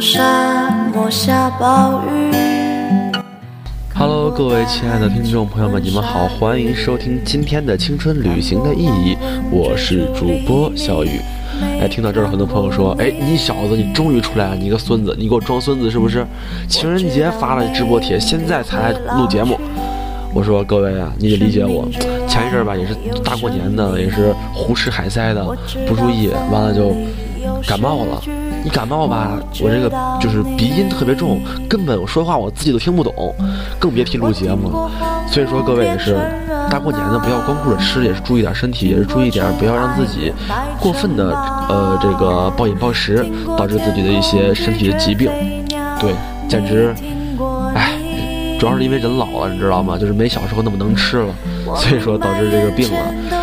沙漠下暴雨。Hello，各位亲爱的听众朋友们，你们好，欢迎收听今天的青春旅行的意义，我是主播小雨。哎，听到这儿，很多朋友说，哎，你小子，你终于出来了，你个孙子，你给我装孙子是不是？情人节发了直播帖，现在才录节目。我说各位啊，你得理解我，前一阵儿吧，也是大过年的，也是胡吃海塞的，不注意，完了就感冒了。你感冒吧，我这个就是鼻音特别重，根本我说话我自己都听不懂，更别提录节目了。所以说各位也是大过年的，不要光顾着吃，也是注意点身体，也是注意点，不要让自己过分的呃这个暴饮暴食，导致自己的一些身体的疾病。对，简直，哎，主要是因为人老了，你知道吗？就是没小时候那么能吃了，所以说导致这个病了。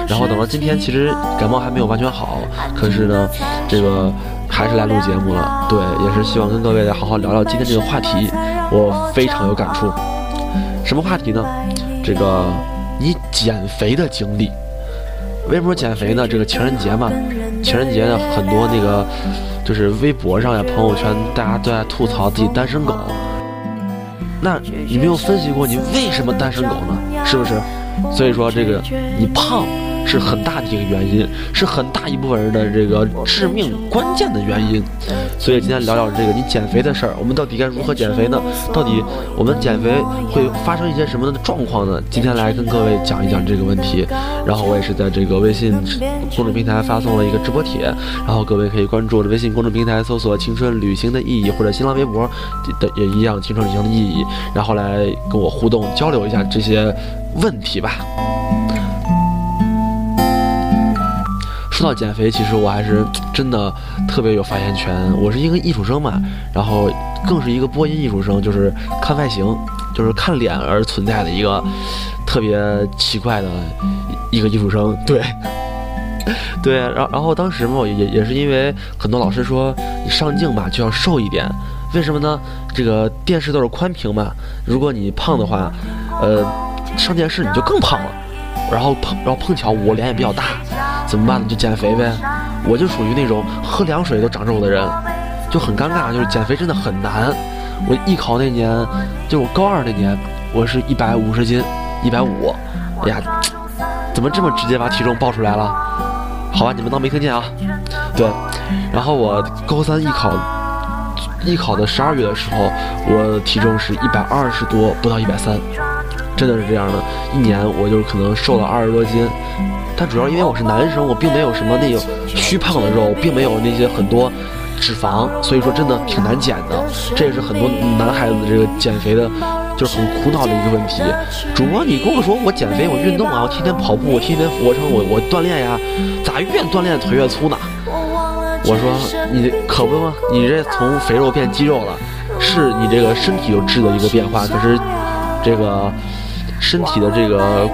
然后等到今天，其实感冒还没有完全好，可是呢，这个。还是来录节目了，对，也是希望跟各位来好好聊聊今天这个话题，我非常有感触。什么话题呢？这个你减肥的经历。为什么说减肥呢？这个情人节嘛，情人节呢，很多那个就是微博上呀、朋友圈，大家都在吐槽自己单身狗。那你没有分析过你为什么单身狗呢？是不是？所以说这个你胖。是很大的一个原因，是很大一部分人的这个致命关键的原因。所以今天聊聊这个你减肥的事儿，我们到底该如何减肥呢？到底我们减肥会发生一些什么的状况呢？今天来跟各位讲一讲这个问题。然后我也是在这个微信公众平台发送了一个直播帖，然后各位可以关注我的微信公众平台，搜索“青春旅行的意义”或者新浪微博的也一样“青春旅行的意义”，然后来跟我互动交流一下这些问题吧。说到减肥，其实我还是真的特别有发言权。我是一个艺术生嘛，然后更是一个播音艺术生，就是看外形，就是看脸而存在的一个特别奇怪的一个艺术生。对，对，然然后当时嘛，也也是因为很多老师说你上镜吧就要瘦一点，为什么呢？这个电视都是宽屏嘛，如果你胖的话，呃，上电视你就更胖了。然后碰，然后碰巧我脸也比较大。怎么办呢？就减肥呗。我就属于那种喝凉水都长肉的人，就很尴尬。就是减肥真的很难。我艺考那年，就我高二那年，我是一百五十斤，一百五。哎呀，怎么这么直接把体重报出来了？好吧，你们当没听见啊。对。然后我高三艺考，艺考的十二月的时候，我体重是一百二十多，不到一百三。真的是这样的，一年我就可能瘦了二十多斤。但主要因为我是男生，我并没有什么那种虚胖的肉，并没有那些很多脂肪，所以说真的挺难减的。这也是很多男孩子这个减肥的，就是很苦恼的一个问题。主播，你跟我说我减肥，我运动啊，我天天跑步，我天天俯卧撑，我我锻炼呀，咋越锻炼腿越粗呢？我说你可不吗？你这从肥肉变肌肉了，是你这个身体有质的一个变化，可是这个身体的这个。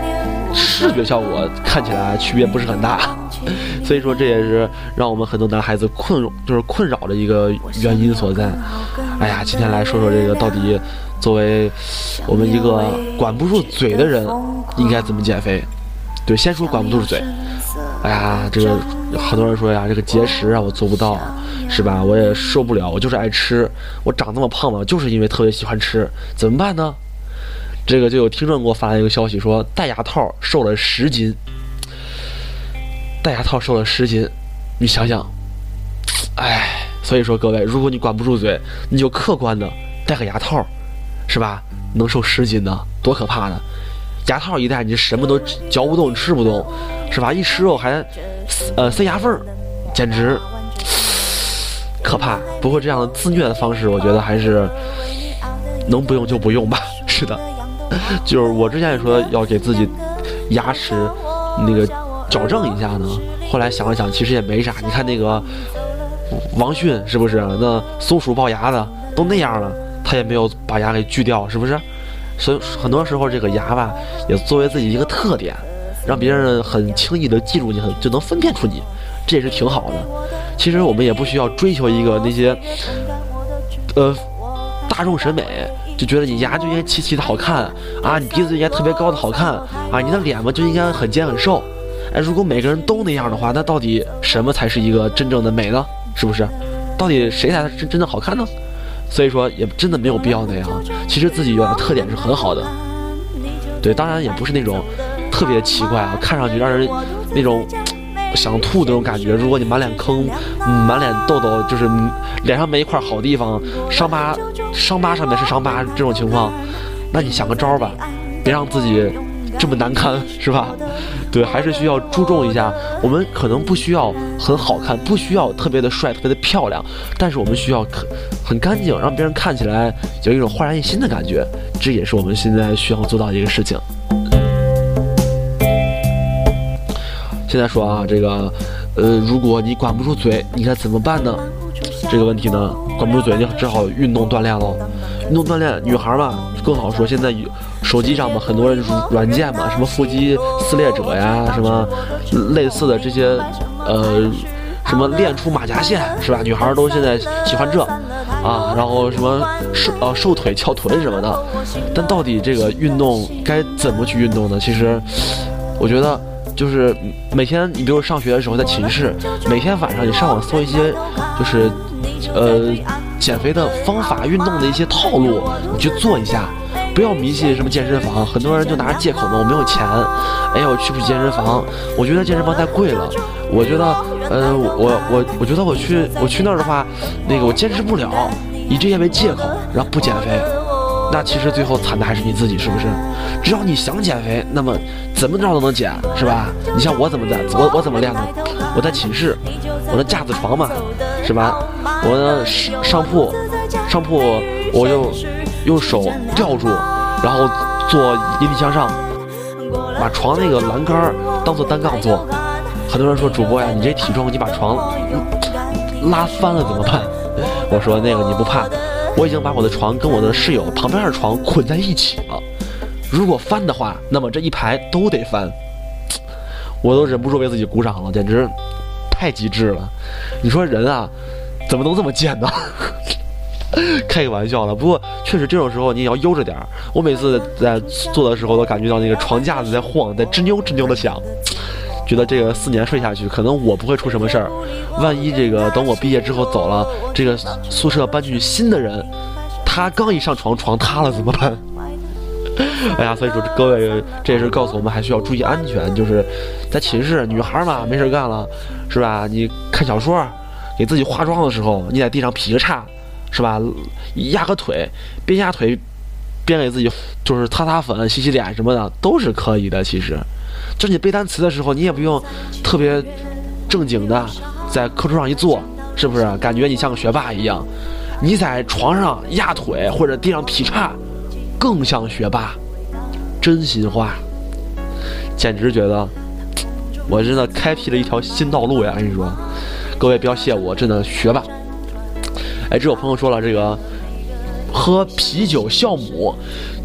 视觉效果看起来区别不是很大，所以说这也是让我们很多男孩子困就是困扰的一个原因所在。哎呀，今天来说说这个到底作为我们一个管不住嘴的人应该怎么减肥？对，先说管不住嘴。哎呀，这个很多人说呀，这个节食啊我做不到，是吧？我也受不了，我就是爱吃，我长这么胖嘛，就是因为特别喜欢吃，怎么办呢？这个就有听众给我发来一个消息，说戴牙套瘦了十斤。戴牙套瘦了十斤，你想想，哎，所以说各位，如果你管不住嘴，你就客观的戴个牙套，是吧？能瘦十斤呢，多可怕呢！牙套一戴，你什么都嚼不动、吃不动，是吧？一吃肉还呃塞牙缝，简直可怕。不过这样自虐的方式，我觉得还是能不用就不用吧。是的。就是我之前也说要给自己牙齿那个矫正一下呢，后来想了想，其实也没啥。你看那个王迅是不是？那松鼠龅牙的都那样了，他也没有把牙给锯掉，是不是？所以很多时候这个牙吧，也作为自己一个特点，让别人很轻易的记住你，很就能分辨出你，这也是挺好的。其实我们也不需要追求一个那些呃大众审美。就觉得你牙就应该齐齐的好看啊，你鼻子应该特别高的好看啊，你的脸嘛就应该很尖很瘦。哎，如果每个人都那样的话，那到底什么才是一个真正的美呢？是不是？到底谁才是真真的好看呢？所以说也真的没有必要那样。其实自己有点特点是很好的，对，当然也不是那种特别奇怪啊，看上去让人那种想吐那种感觉。如果你满脸坑、满脸痘痘，就是脸上没一块好地方，伤疤伤疤上面是伤疤这种情况，那你想个招吧，别让自己这么难堪，是吧？对，还是需要注重一下。我们可能不需要很好看，不需要特别的帅、特别的漂亮，但是我们需要很很干净，让别人看起来有一种焕然一新的感觉。这也是我们现在需要做到的一个事情。现在说啊，这个，呃，如果你管不住嘴，你该怎么办呢？这个问题呢，管不住嘴，你只好运动锻炼喽。运动锻炼，女孩嘛更好说。现在手机上嘛，很多人软件嘛，什么腹肌撕裂者呀，什么类似的这些，呃，什么练出马甲线是吧？女孩都现在喜欢这啊，然后什么瘦呃瘦腿翘臀什么的。但到底这个运动该怎么去运动呢？其实，我觉得就是每天你比如上学的时候在寝室，每天晚上你上网搜一些就是，呃。减肥的方法、运动的一些套路，你去做一下，不要迷信什么健身房。很多人就拿着借口嘛，我没有钱，哎呀，我去不去健身房。我觉得健身房太贵了。我觉得，呃，我我我觉得我去我去那儿的话，那个我坚持不了，以这些为借口，然后不减肥。那其实最后惨的还是你自己，是不是？只要你想减肥，那么怎么着都能减，是吧？你像我怎么在，我我怎么练呢？我在寝室，我的架子床嘛，是吧？我的上上铺，上铺我就用手吊住，然后做引体向上，把床那个栏杆当做单杠做。很多人说主播呀，你这体重你把床拉翻了怎么办？我说那个你不怕，我已经把我的床跟我的室友旁边的床捆在一起了。如果翻的话，那么这一排都得翻。我都忍不住为自己鼓掌了，简直太极致了。你说人啊。怎么能这么贱呢？开个玩笑了。不过确实这种时候你也要悠着点儿。我每次在做的时候都感觉到那个床架子在晃，在吱扭吱扭的响。觉得这个四年睡下去，可能我不会出什么事儿。万一这个等我毕业之后走了，这个宿舍搬进去新的人，他刚一上床床塌了怎么办？哎呀，所以说各位这也是告诉我们还需要注意安全。就是在寝室，女孩嘛没事干了，是吧？你看小说。给自己化妆的时候，你在地上劈个叉，是吧？压个腿，边压腿边给自己就是擦擦粉、洗洗脸什么的，都是可以的。其实，就你背单词的时候，你也不用特别正经的在课桌上一坐，是不是？感觉你像个学霸一样。你在床上压腿或者地上劈叉，更像学霸。真心话，简直觉得我真的开辟了一条新道路呀！跟你说。各位不要谢我，真的学霸。哎，这有朋友说了，这个喝啤酒酵母，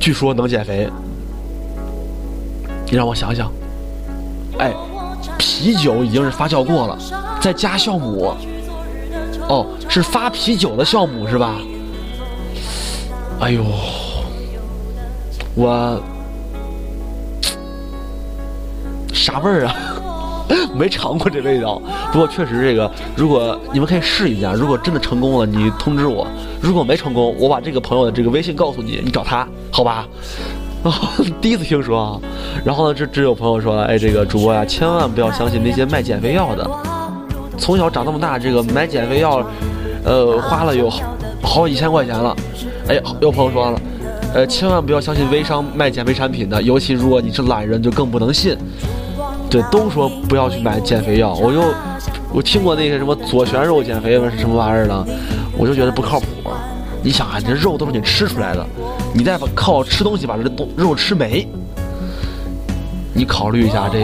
据说能减肥。你让我想想，哎，啤酒已经是发酵过了，再加酵母，哦，是发啤酒的酵母是吧？哎呦，我啥味儿啊？没尝过这味道，不过确实这个，如果你们可以试一下，如果真的成功了，你通知我；如果没成功，我把这个朋友的这个微信告诉你，你找他，好吧？啊，第一次听说啊。然后呢，这这有朋友说了，哎，这个主播呀，千万不要相信那些卖减肥药的。从小长这么大，这个买减肥药，呃，花了有好几千块钱了。哎，有朋友说了，呃，千万不要相信微商卖减肥产品的，尤其如果你是懒人，就更不能信。对，都说不要去买减肥药，我就我听过那些什么左旋肉减肥是什么玩意儿的，我就觉得不靠谱。你想啊，你这肉都是你吃出来的，你再把靠吃东西把这东肉吃没，你考虑一下这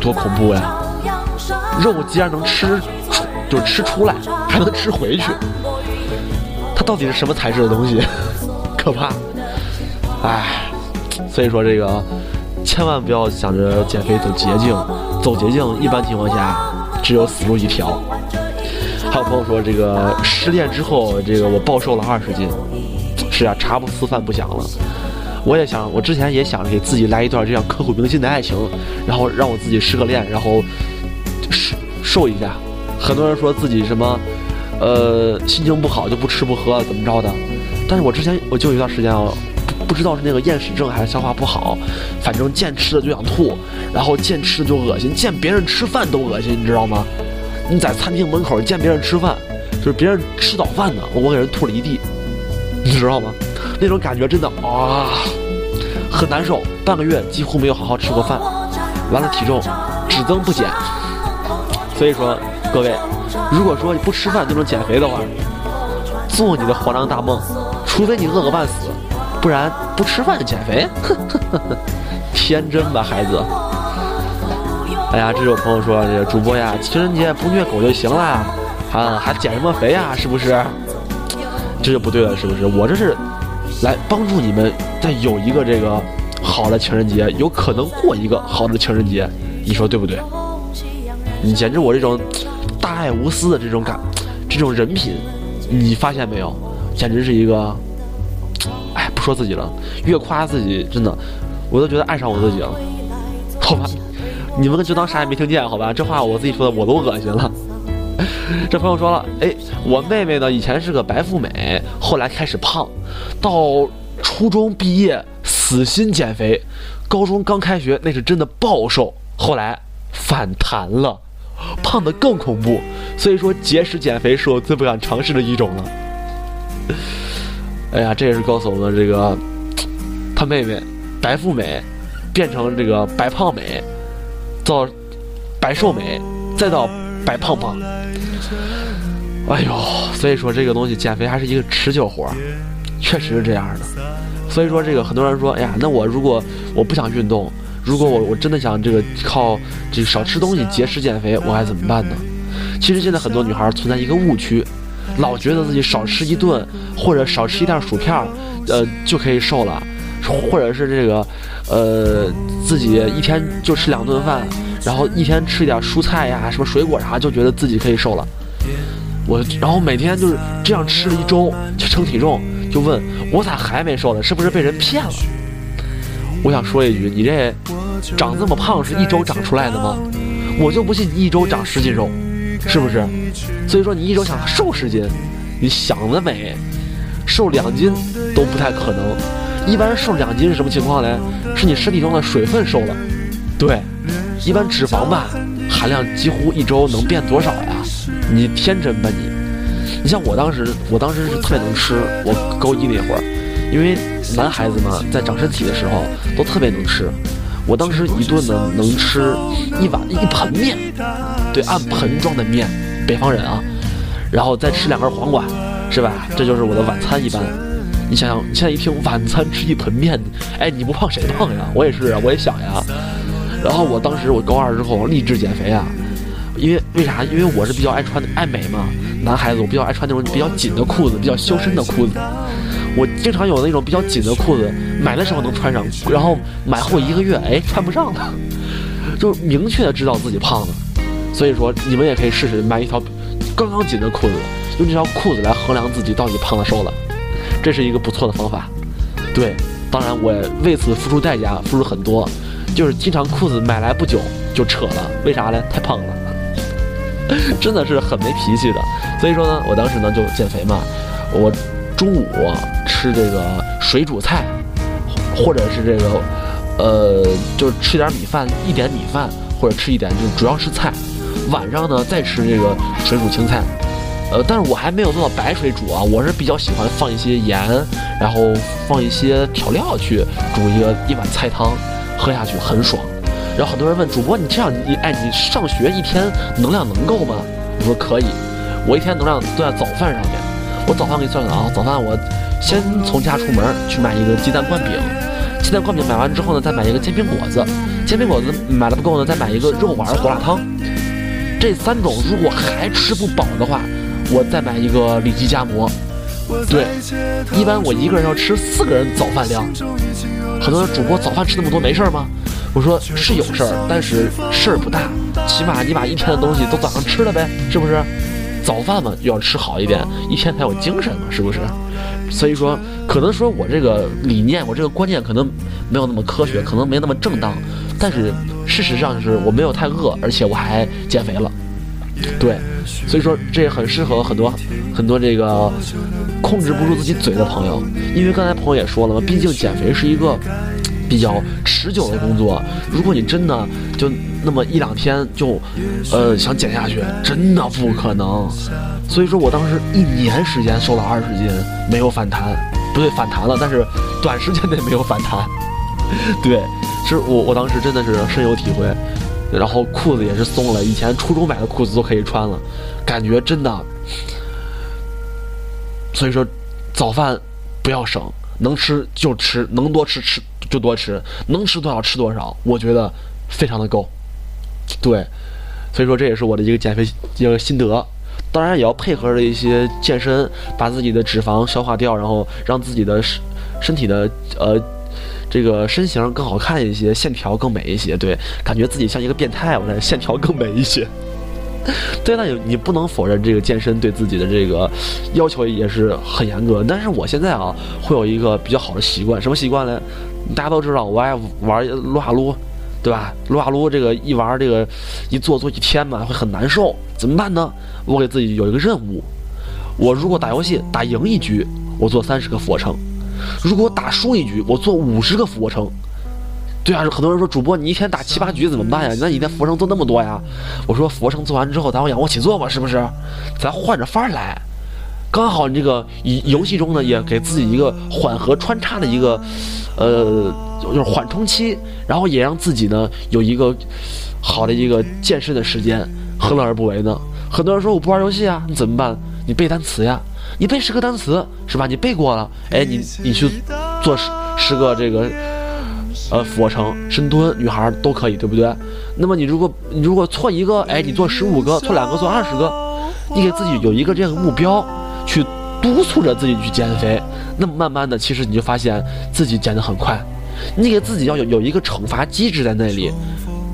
多恐怖呀！肉既然能吃出，就吃出来，还能吃回去，它到底是什么材质的东西？可怕！哎，所以说这个。千万不要想着减肥走捷径，走捷径一般情况下只有死路一条。朋友说，这个失恋之后，这个我暴瘦了二十斤。是啊，茶不思饭不想了。我也想，我之前也想给自己来一段这样刻骨铭心的爱情，然后让我自己失个恋，然后瘦瘦一下。很多人说自己什么，呃，心情不好就不吃不喝怎么着的。但是我之前我就有一段时间啊，不知道是那个厌食症还是消化不好，反正见吃的就想吐，然后见吃的就恶心，见别人吃饭都恶心，你知道吗？你在餐厅门口见别人吃饭，就是别人吃早饭呢，我给人吐了一地，你知道吗？那种感觉真的啊，很难受，半个月几乎没有好好吃过饭，完了体重只增不减。所以说，各位，如果说你不吃饭就能减肥的话，做你的黄粱大梦，除非你饿个半死，不然不吃饭减肥，天真吧孩子。哎呀，这有朋友说，这个主播呀，情人节不虐狗就行了，啊，还减什么肥呀？是不是？这就不对了，是不是？我这是来帮助你们，在有一个这个好的情人节，有可能过一个好的情人节，你说对不对？你简直我这种大爱无私的这种感，这种人品，你发现没有？简直是一个，哎，不说自己了，越夸自己，真的，我都觉得爱上我自己了，好吧？你们就当啥也没听见，好吧？这话我自己说的，我都恶心了。这朋友说了，哎，我妹妹呢，以前是个白富美，后来开始胖，到初中毕业死心减肥，高中刚开学那是真的暴瘦，后来反弹了，胖的更恐怖。所以说节食减肥是我最不敢尝试的一种了。哎呀，这也是告诉我们这个他妹妹白富美变成这个白胖美。到白瘦美，再到白胖胖，哎呦，所以说这个东西减肥还是一个持久活儿确实是这样的。所以说这个很多人说，哎呀，那我如果我不想运动，如果我我真的想这个靠这少吃东西节食减肥，我该怎么办呢？其实现在很多女孩存在一个误区，老觉得自己少吃一顿或者少吃一袋薯片，呃就可以瘦了。或者是这个，呃，自己一天就吃两顿饭，然后一天吃一点蔬菜呀，什么水果啥，就觉得自己可以瘦了。我然后每天就是这样吃了一周，就称体重，就问我咋还没瘦呢？是不是被人骗了？我想说一句，你这长这么胖是一周长出来的吗？我就不信你一周长十斤肉，是不是？所以说你一周想瘦十斤，你想得美，瘦两斤都不太可能。一般瘦两斤是什么情况呢？是你身体中的水分瘦了，对。一般脂肪吧，含量几乎一周能变多少呀？你天真吧你！你像我当时，我当时是特别能吃，我高一那会儿，因为男孩子嘛，在长身体的时候都特别能吃。我当时一顿呢能吃一碗一盆面，对，按盆装的面，北方人啊，然后再吃两根黄瓜，是吧？这就是我的晚餐一般。你想想，你现在一听晚餐吃一盆面，哎，你不胖谁胖呀？我也是啊，我也想呀。然后我当时我高二之后励志减肥啊，因为为啥？因为我是比较爱穿爱美嘛，男孩子我比较爱穿那种比较紧的裤子，比较修身的裤子。我经常有那种比较紧的裤子，买的时候能穿上，然后买后一个月，哎，穿不上了，就明确的知道自己胖了。所以说，你们也可以试试买一条刚刚紧的裤子，用这条裤子来衡量自己到底胖了瘦了。这是一个不错的方法，对，当然我为此付出代价，付出很多，就是经常裤子买来不久就扯了，为啥呢？太胖了，真的是很没脾气的。所以说呢，我当时呢就减肥嘛，我中午吃这个水煮菜，或者是这个，呃，就是吃点米饭，一点米饭，或者吃一点，就主要是菜，晚上呢再吃这个水煮青菜。呃，但是我还没有做到白水煮啊，我是比较喜欢放一些盐，然后放一些调料去煮一个一碗菜汤，喝下去很爽。然后很多人问主播，你这样你哎，你上学一天能量能够吗？我说可以，我一天能量都在早饭上面。我早饭给你算算啊，早饭我先从家出门去买一个鸡蛋灌饼，鸡蛋灌饼买完之后呢，再买一个煎饼果子，煎饼果子买了不够呢，再买一个肉丸胡辣汤。这三种如果还吃不饱的话。我再买一个里脊夹馍，对，一般我一个人要吃四个人早饭量。很多主播早饭吃那么多没事吗？我说是有事儿，但是事儿不大，起码你把一天的东西都早上吃了呗，是不是？早饭嘛要吃好一点，一天才有精神嘛，是不是？所以说，可能说我这个理念，我这个观念可能没有那么科学，可能没那么正当，但是事实上是我没有太饿，而且我还减肥了。对，所以说这也很适合很多很多这个控制不住自己嘴的朋友，因为刚才朋友也说了嘛，毕竟减肥是一个比较持久的工作，如果你真的就那么一两天就呃想减下去，真的不可能。所以说我当时一年时间瘦了二十斤，没有反弹，不对，反弹了，但是短时间内没有反弹。对，其实我我当时真的是深有体会。然后裤子也是松了，以前初中买的裤子都可以穿了，感觉真的。所以说，早饭不要省，能吃就吃，能多吃吃就多吃，能吃多少吃多少，我觉得非常的够。对，所以说这也是我的一个减肥一个心得，当然也要配合着一些健身，把自己的脂肪消化掉，然后让自己的身身体的呃。这个身形更好看一些，线条更美一些，对，感觉自己像一个变态，我这线条更美一些。对，那你你不能否认这个健身对自己的这个要求也是很严格。但是我现在啊，会有一个比较好的习惯，什么习惯呢？大家都知道我爱玩撸啊撸，对吧？撸啊撸这个一玩这个一做做一天嘛，会很难受，怎么办呢？我给自己有一个任务，我如果打游戏打赢一局，我做三十个俯卧撑。如果我打输一局，我做五十个俯卧撑。对啊，很多人说主播你一天打七八局怎么办呀？那你那俯卧撑做那么多呀？我说俯卧撑做完之后，咱仰卧起坐吧，是不是？咱换着法儿来。刚好你这个游游戏中呢，也给自己一个缓和穿插的一个，呃，就是缓冲期，然后也让自己呢有一个好的一个健身的时间，何乐而不为呢？很多人说我不玩游戏啊，你怎么办？你背单词呀。你背十个单词是吧？你背过了，哎，你你去做十十个这个呃俯卧撑、深蹲，女孩都可以，对不对？那么你如果你如果错一个，哎，你做十五个，错两个做二十个，你给自己有一个这样的目标，去督促着自己去减肥，那么慢慢的，其实你就发现自己减的很快。你给自己要有有一个惩罚机制在那里。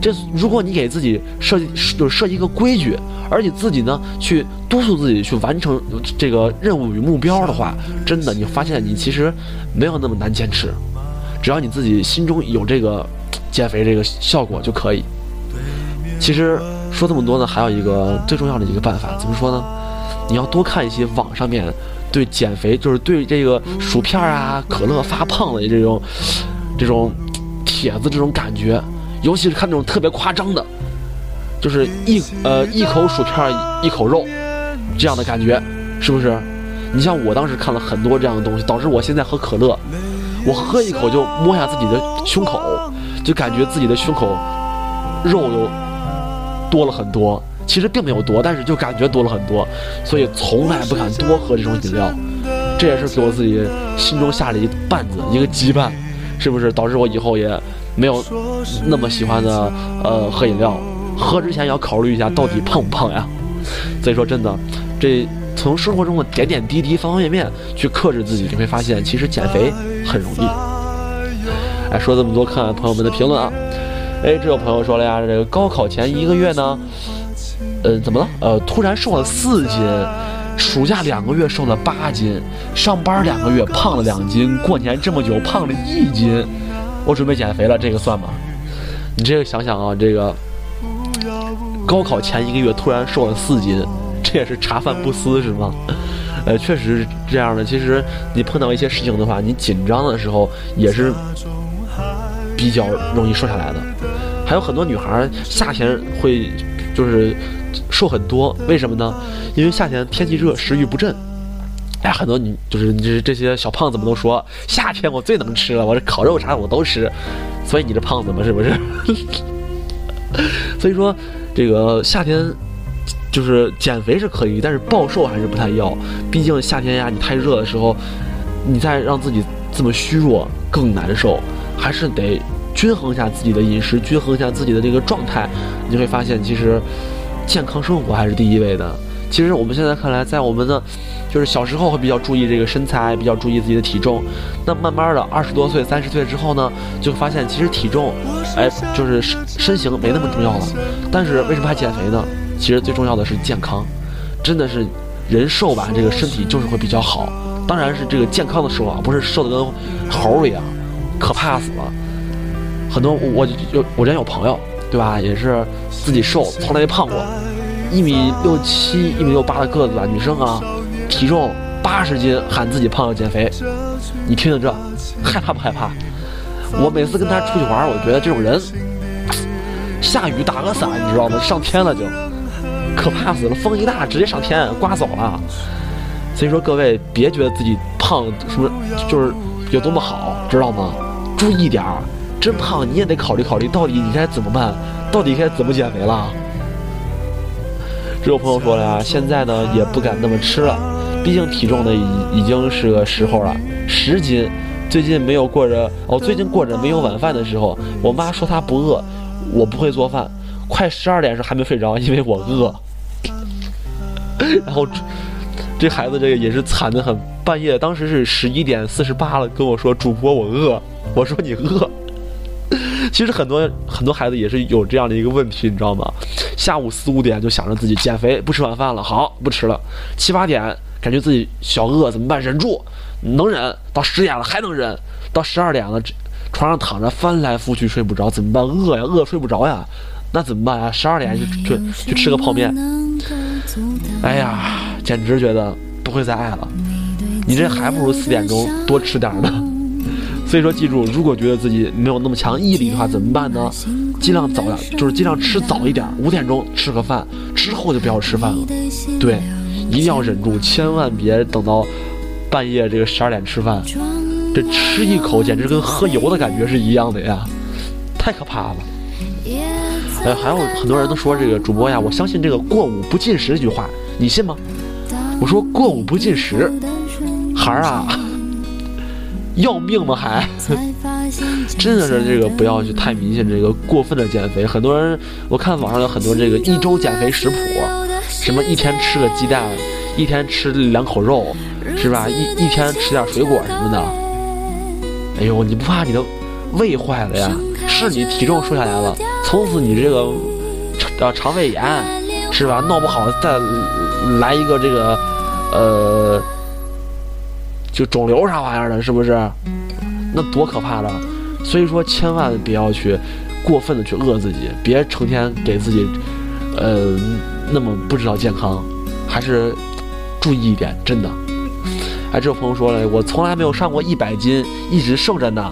这如果你给自己设计就设计一个规矩，而且自己呢去督促自己去完成这个任务与目标的话，真的你发现你其实没有那么难坚持，只要你自己心中有这个减肥这个效果就可以。其实说这么多呢，还有一个最重要的一个办法，怎么说呢？你要多看一些网上面对减肥，就是对这个薯片啊、可乐发胖的这种这种帖子，这种感觉。尤其是看那种特别夸张的，就是一呃一口薯片一口肉这样的感觉，是不是？你像我当时看了很多这样的东西，导致我现在喝可乐，我喝一口就摸下自己的胸口，就感觉自己的胸口肉又多了很多。其实并没有多，但是就感觉多了很多，所以从来不敢多喝这种饮料。这也是给我自己心中下了一绊子，一个羁绊，是不是？导致我以后也。没有那么喜欢的，呃，喝饮料，喝之前要考虑一下到底胖不胖呀。所以说真的，这从生活中的点点滴滴、方方面面去克制自己，你会发现其实减肥很容易。哎，说这么多，看看朋友们的评论啊。哎，这有朋友说了呀，这个高考前一个月呢，呃，怎么了？呃，突然瘦了四斤，暑假两个月瘦了八斤，上班两个月胖了两斤，过年这么久胖了一斤。我准备减肥了，这个算吗？你这个想想啊，这个高考前一个月突然瘦了四斤，这也是茶饭不思是吗？呃，确实是这样的。其实你碰到一些事情的话，你紧张的时候也是比较容易瘦下来的。还有很多女孩夏天会就是瘦很多，为什么呢？因为夏天天气热，食欲不振。哎，很多你就是这这些小胖子们都说，夏天我最能吃了，我这烤肉啥我都吃，所以你这胖子嘛是不是？所以说，这个夏天就是减肥是可以，但是暴瘦还是不太要。毕竟夏天呀，你太热的时候，你再让自己这么虚弱更难受，还是得均衡一下自己的饮食，均衡一下自己的这个状态，你会发现其实健康生活还是第一位的。其实我们现在看来，在我们的就是小时候会比较注意这个身材，比较注意自己的体重。那慢慢的，二十多岁、三十岁之后呢，就发现其实体重，哎，就是身身形没那么重要了。但是为什么还减肥呢？其实最重要的是健康，真的是人瘦吧，这个身体就是会比较好。当然是这个健康的瘦啊，不是瘦的跟猴儿一样，可怕死了。很多我有我这有朋友，对吧？也是自己瘦，从来没胖过。一米六七、一米六八的个子啊，女生啊，体重八十斤，喊自己胖要减肥，你听听这，害怕不害怕？我每次跟他出去玩，我觉得这种人，下雨打个伞，你知道吗？上天了就，可怕死了！风一大，直接上天，刮走了。所以说，各位别觉得自己胖什么就是有多么好，知道吗？注意点儿，真胖你也得考虑考虑，到底你该怎么办？到底该怎么减肥了？这有朋友说了呀，现在呢也不敢那么吃了，毕竟体重呢已已经是个时候了，十斤。最近没有过着哦，最近过着没有晚饭的时候，我妈说她不饿，我不会做饭，快十二点时还没睡着，因为我饿。然后这孩子这个也是惨的很，半夜当时是十一点四十八了，跟我说主播我饿，我说你饿。其实很多很多孩子也是有这样的一个问题，你知道吗？下午四五点就想着自己减肥，不吃晚饭了，好不吃了，七八点感觉自己小饿怎么办？忍住。能忍到十点了还能忍，到十二点了，床上躺着翻来覆去睡不着，怎么办？饿呀，饿睡不着呀，那怎么办呀？十二点就就去吃个泡面，哎呀，简直觉得不会再爱了。你这还不如四点钟多吃点呢。所以说，记住，如果觉得自己没有那么强毅力的话，怎么办呢？尽量早点，就是尽量吃早一点，五点钟吃个饭，之后就不要吃饭了。对，一定要忍住，千万别等到。半夜这个十二点吃饭，这吃一口简直跟喝油的感觉是一样的呀，太可怕了。呃，还有很多人都说这个主播呀，我相信这个过午不进食这句话，你信吗？我说过午不进食，孩儿啊，要命吗还？真的是这个不要去太迷信这个过分的减肥。很多人我看网上有很多这个一周减肥食谱，什么一天吃个鸡蛋，一天吃两口肉。是吧？一一天吃点水果什么的。哎呦，你不怕你的胃坏了呀？是你体重瘦下来了，从此你这个肠肠胃炎是吧？闹不好再来一个这个呃，就肿瘤啥玩意儿的，是不是？那多可怕的！所以说，千万不要去过分的去饿自己，别成天给自己呃那么不知道健康，还是注意一点，真的。哎，这位朋友说了，我从来没有上过一百斤，一直瘦着呢。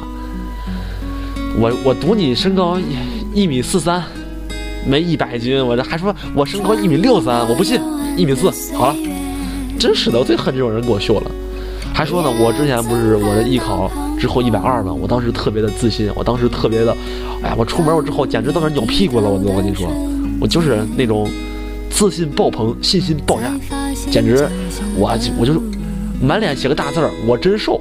我我赌你身高一一米四三，没一百斤。我这还说我身高一米六三，我不信，一米四。好了，真是的，我最恨这种人给我秀了。还说呢，我之前不是我的艺考之后一百二吗？我当时特别的自信，我当时特别的，哎呀，我出门我之后简直到那扭屁股了。我我跟你说，我就是那种自信爆棚，信心爆炸，简直我我就。满脸写个大字儿，我真瘦，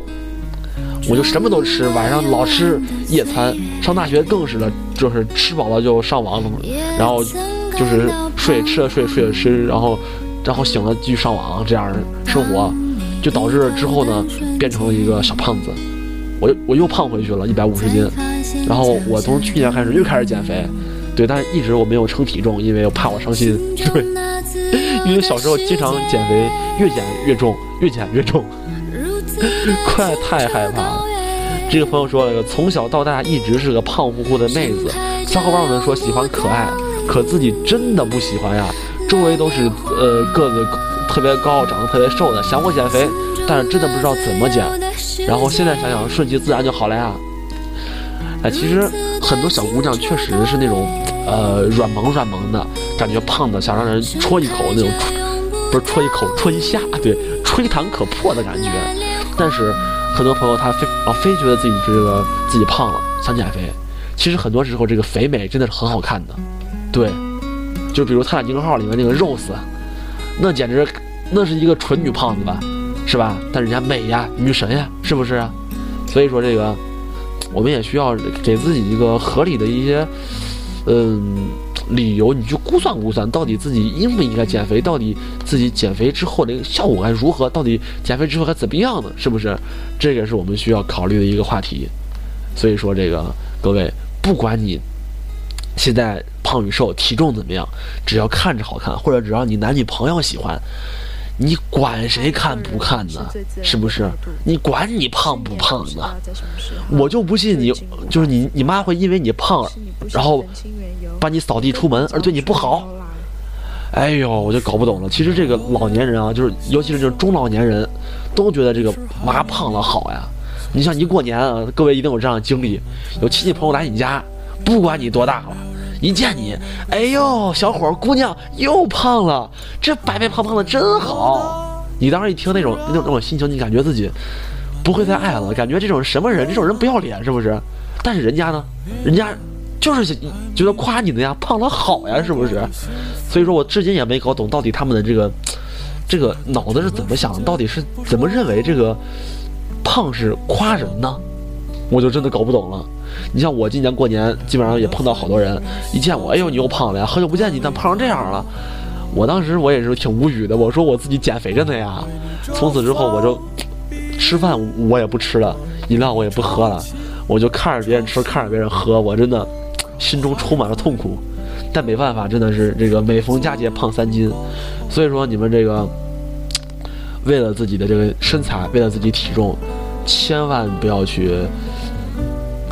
我就什么都吃，晚上老吃夜餐。上大学更是的，就是吃饱了就上网，然后就是睡，吃了睡，睡了吃，然后然后醒了继续上网，这样生活，就导致之后呢变成了一个小胖子。我我又胖回去了，一百五十斤。然后我从去年开始又开始减肥，对，但是一直我没有称体重，因为我怕我伤心，对，因为小时候经常减肥，越减越重。越减越重，快太害怕了。这个朋友说了，从小到大一直是个胖乎乎的妹子，小伙伴们说喜欢可爱，可自己真的不喜欢呀。周围都是呃个子特别高、长得特别瘦的，想过减肥，但是真的不知道怎么减。然后现在想想，顺其自然就好了呀。哎，其实很多小姑娘确实是那种呃软萌软萌的感觉，胖的想让人戳一口那种，不是戳一口，戳一下，对。吹弹可破的感觉，但是很多朋友他非啊非觉得自己这个自己胖了想减肥，其实很多时候这个肥美真的是很好看的，对，就比如《泰坦尼克号》里面那个 Rose，那简直那是一个纯女胖子吧，是吧？但人家美呀，女神呀，是不是？所以说这个我们也需要给自己一个合理的一些嗯。理由，你去估算估算，到底自己应不应该减肥？到底自己减肥之后的效果该如何？到底减肥之后该怎么样呢？是不是？这个是我们需要考虑的一个话题。所以说，这个各位，不管你现在胖与瘦、体重怎么样，只要看着好看，或者只要你男女朋友喜欢。你管谁看不看呢？是不是？你管你胖不胖呢？我就不信你，就是你，你妈会因为你胖，然后把你扫地出门而对你不好。哎呦，我就搞不懂了。其实这个老年人啊，就是尤其是这种中老年人，都觉得这个妈胖了好呀。你像一过年啊，各位一定有这样的经历，有亲戚朋友来你家，不管你多大了，一见你，哎呦，小伙姑娘又胖了，这白白胖胖的真好。你当时一听那种那种那种心情，你感觉自己不会再爱了，感觉这种什么人，这种人不要脸是不是？但是人家呢，人家就是觉得夸你的呀，胖了好呀，是不是？所以说我至今也没搞懂到底他们的这个这个脑子是怎么想的，到底是怎么认为这个。胖是夸人呢，我就真的搞不懂了。你像我今年过年，基本上也碰到好多人，一见我，哎呦你又胖了呀，好久不见你，怎么胖成这样了？我当时我也是挺无语的，我说我自己减肥着呢呀。从此之后我就吃饭我也不吃了，饮料我也不喝了，我就看着别人吃，看着别人喝，我真的心中充满了痛苦。但没办法，真的是这个每逢佳节胖三斤，所以说你们这个。为了自己的这个身材，为了自己体重，千万不要去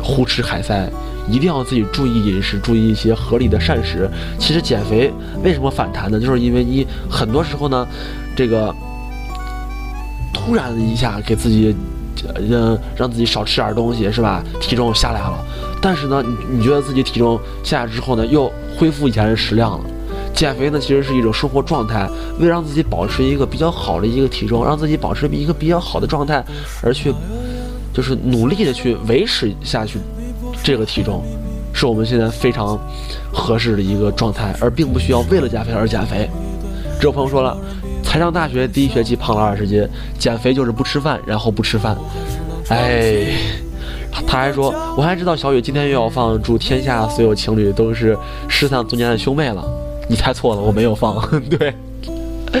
胡吃海塞，一定要自己注意饮食，注意一些合理的膳食。其实减肥为什么反弹呢？就是因为你很多时候呢，这个突然一下给自己，呃让自己少吃点东西，是吧？体重下来了，但是呢，你你觉得自己体重下来之后呢，又恢复以前的食量了。减肥呢，其实是一种生活状态，为让自己保持一个比较好的一个体重，让自己保持一个比较好的状态，而去就是努力的去维持下去这个体重，是我们现在非常合适的一个状态，而并不需要为了减肥而减肥。这有朋友说了，才上大学第一学期胖了二十斤，减肥就是不吃饭，然后不吃饭。哎，他还说，我还知道小雨今天又要放祝天下所有情侣都是失散多年的兄妹了。你猜错了，我没有放。对，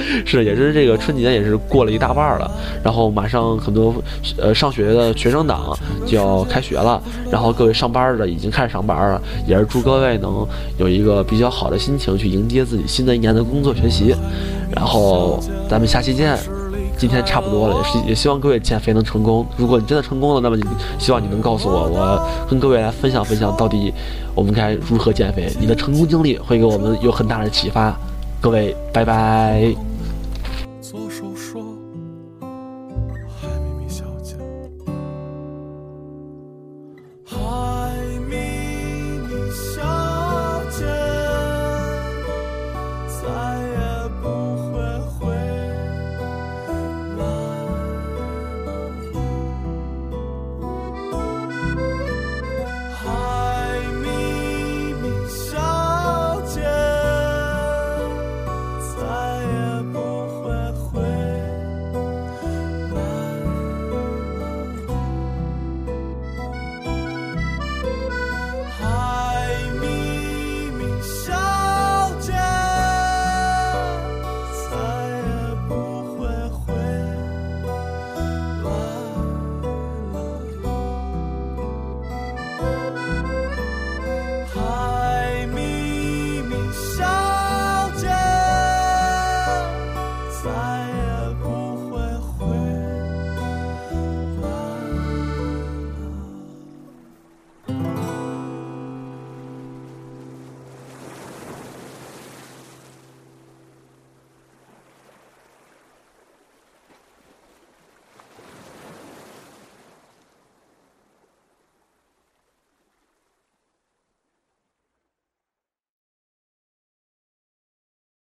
是也是这个春节也是过了一大半了，然后马上很多呃上学的学生党就要开学了，然后各位上班的已经开始上班了，也是祝各位能有一个比较好的心情去迎接自己新的一年的工作学习，然后咱们下期见。今天差不多了，也是也希望各位减肥能成功。如果你真的成功了，那么你希望你能告诉我，我跟各位来分享分享到底我们该如何减肥。你的成功经历会给我们有很大的启发。各位，拜拜。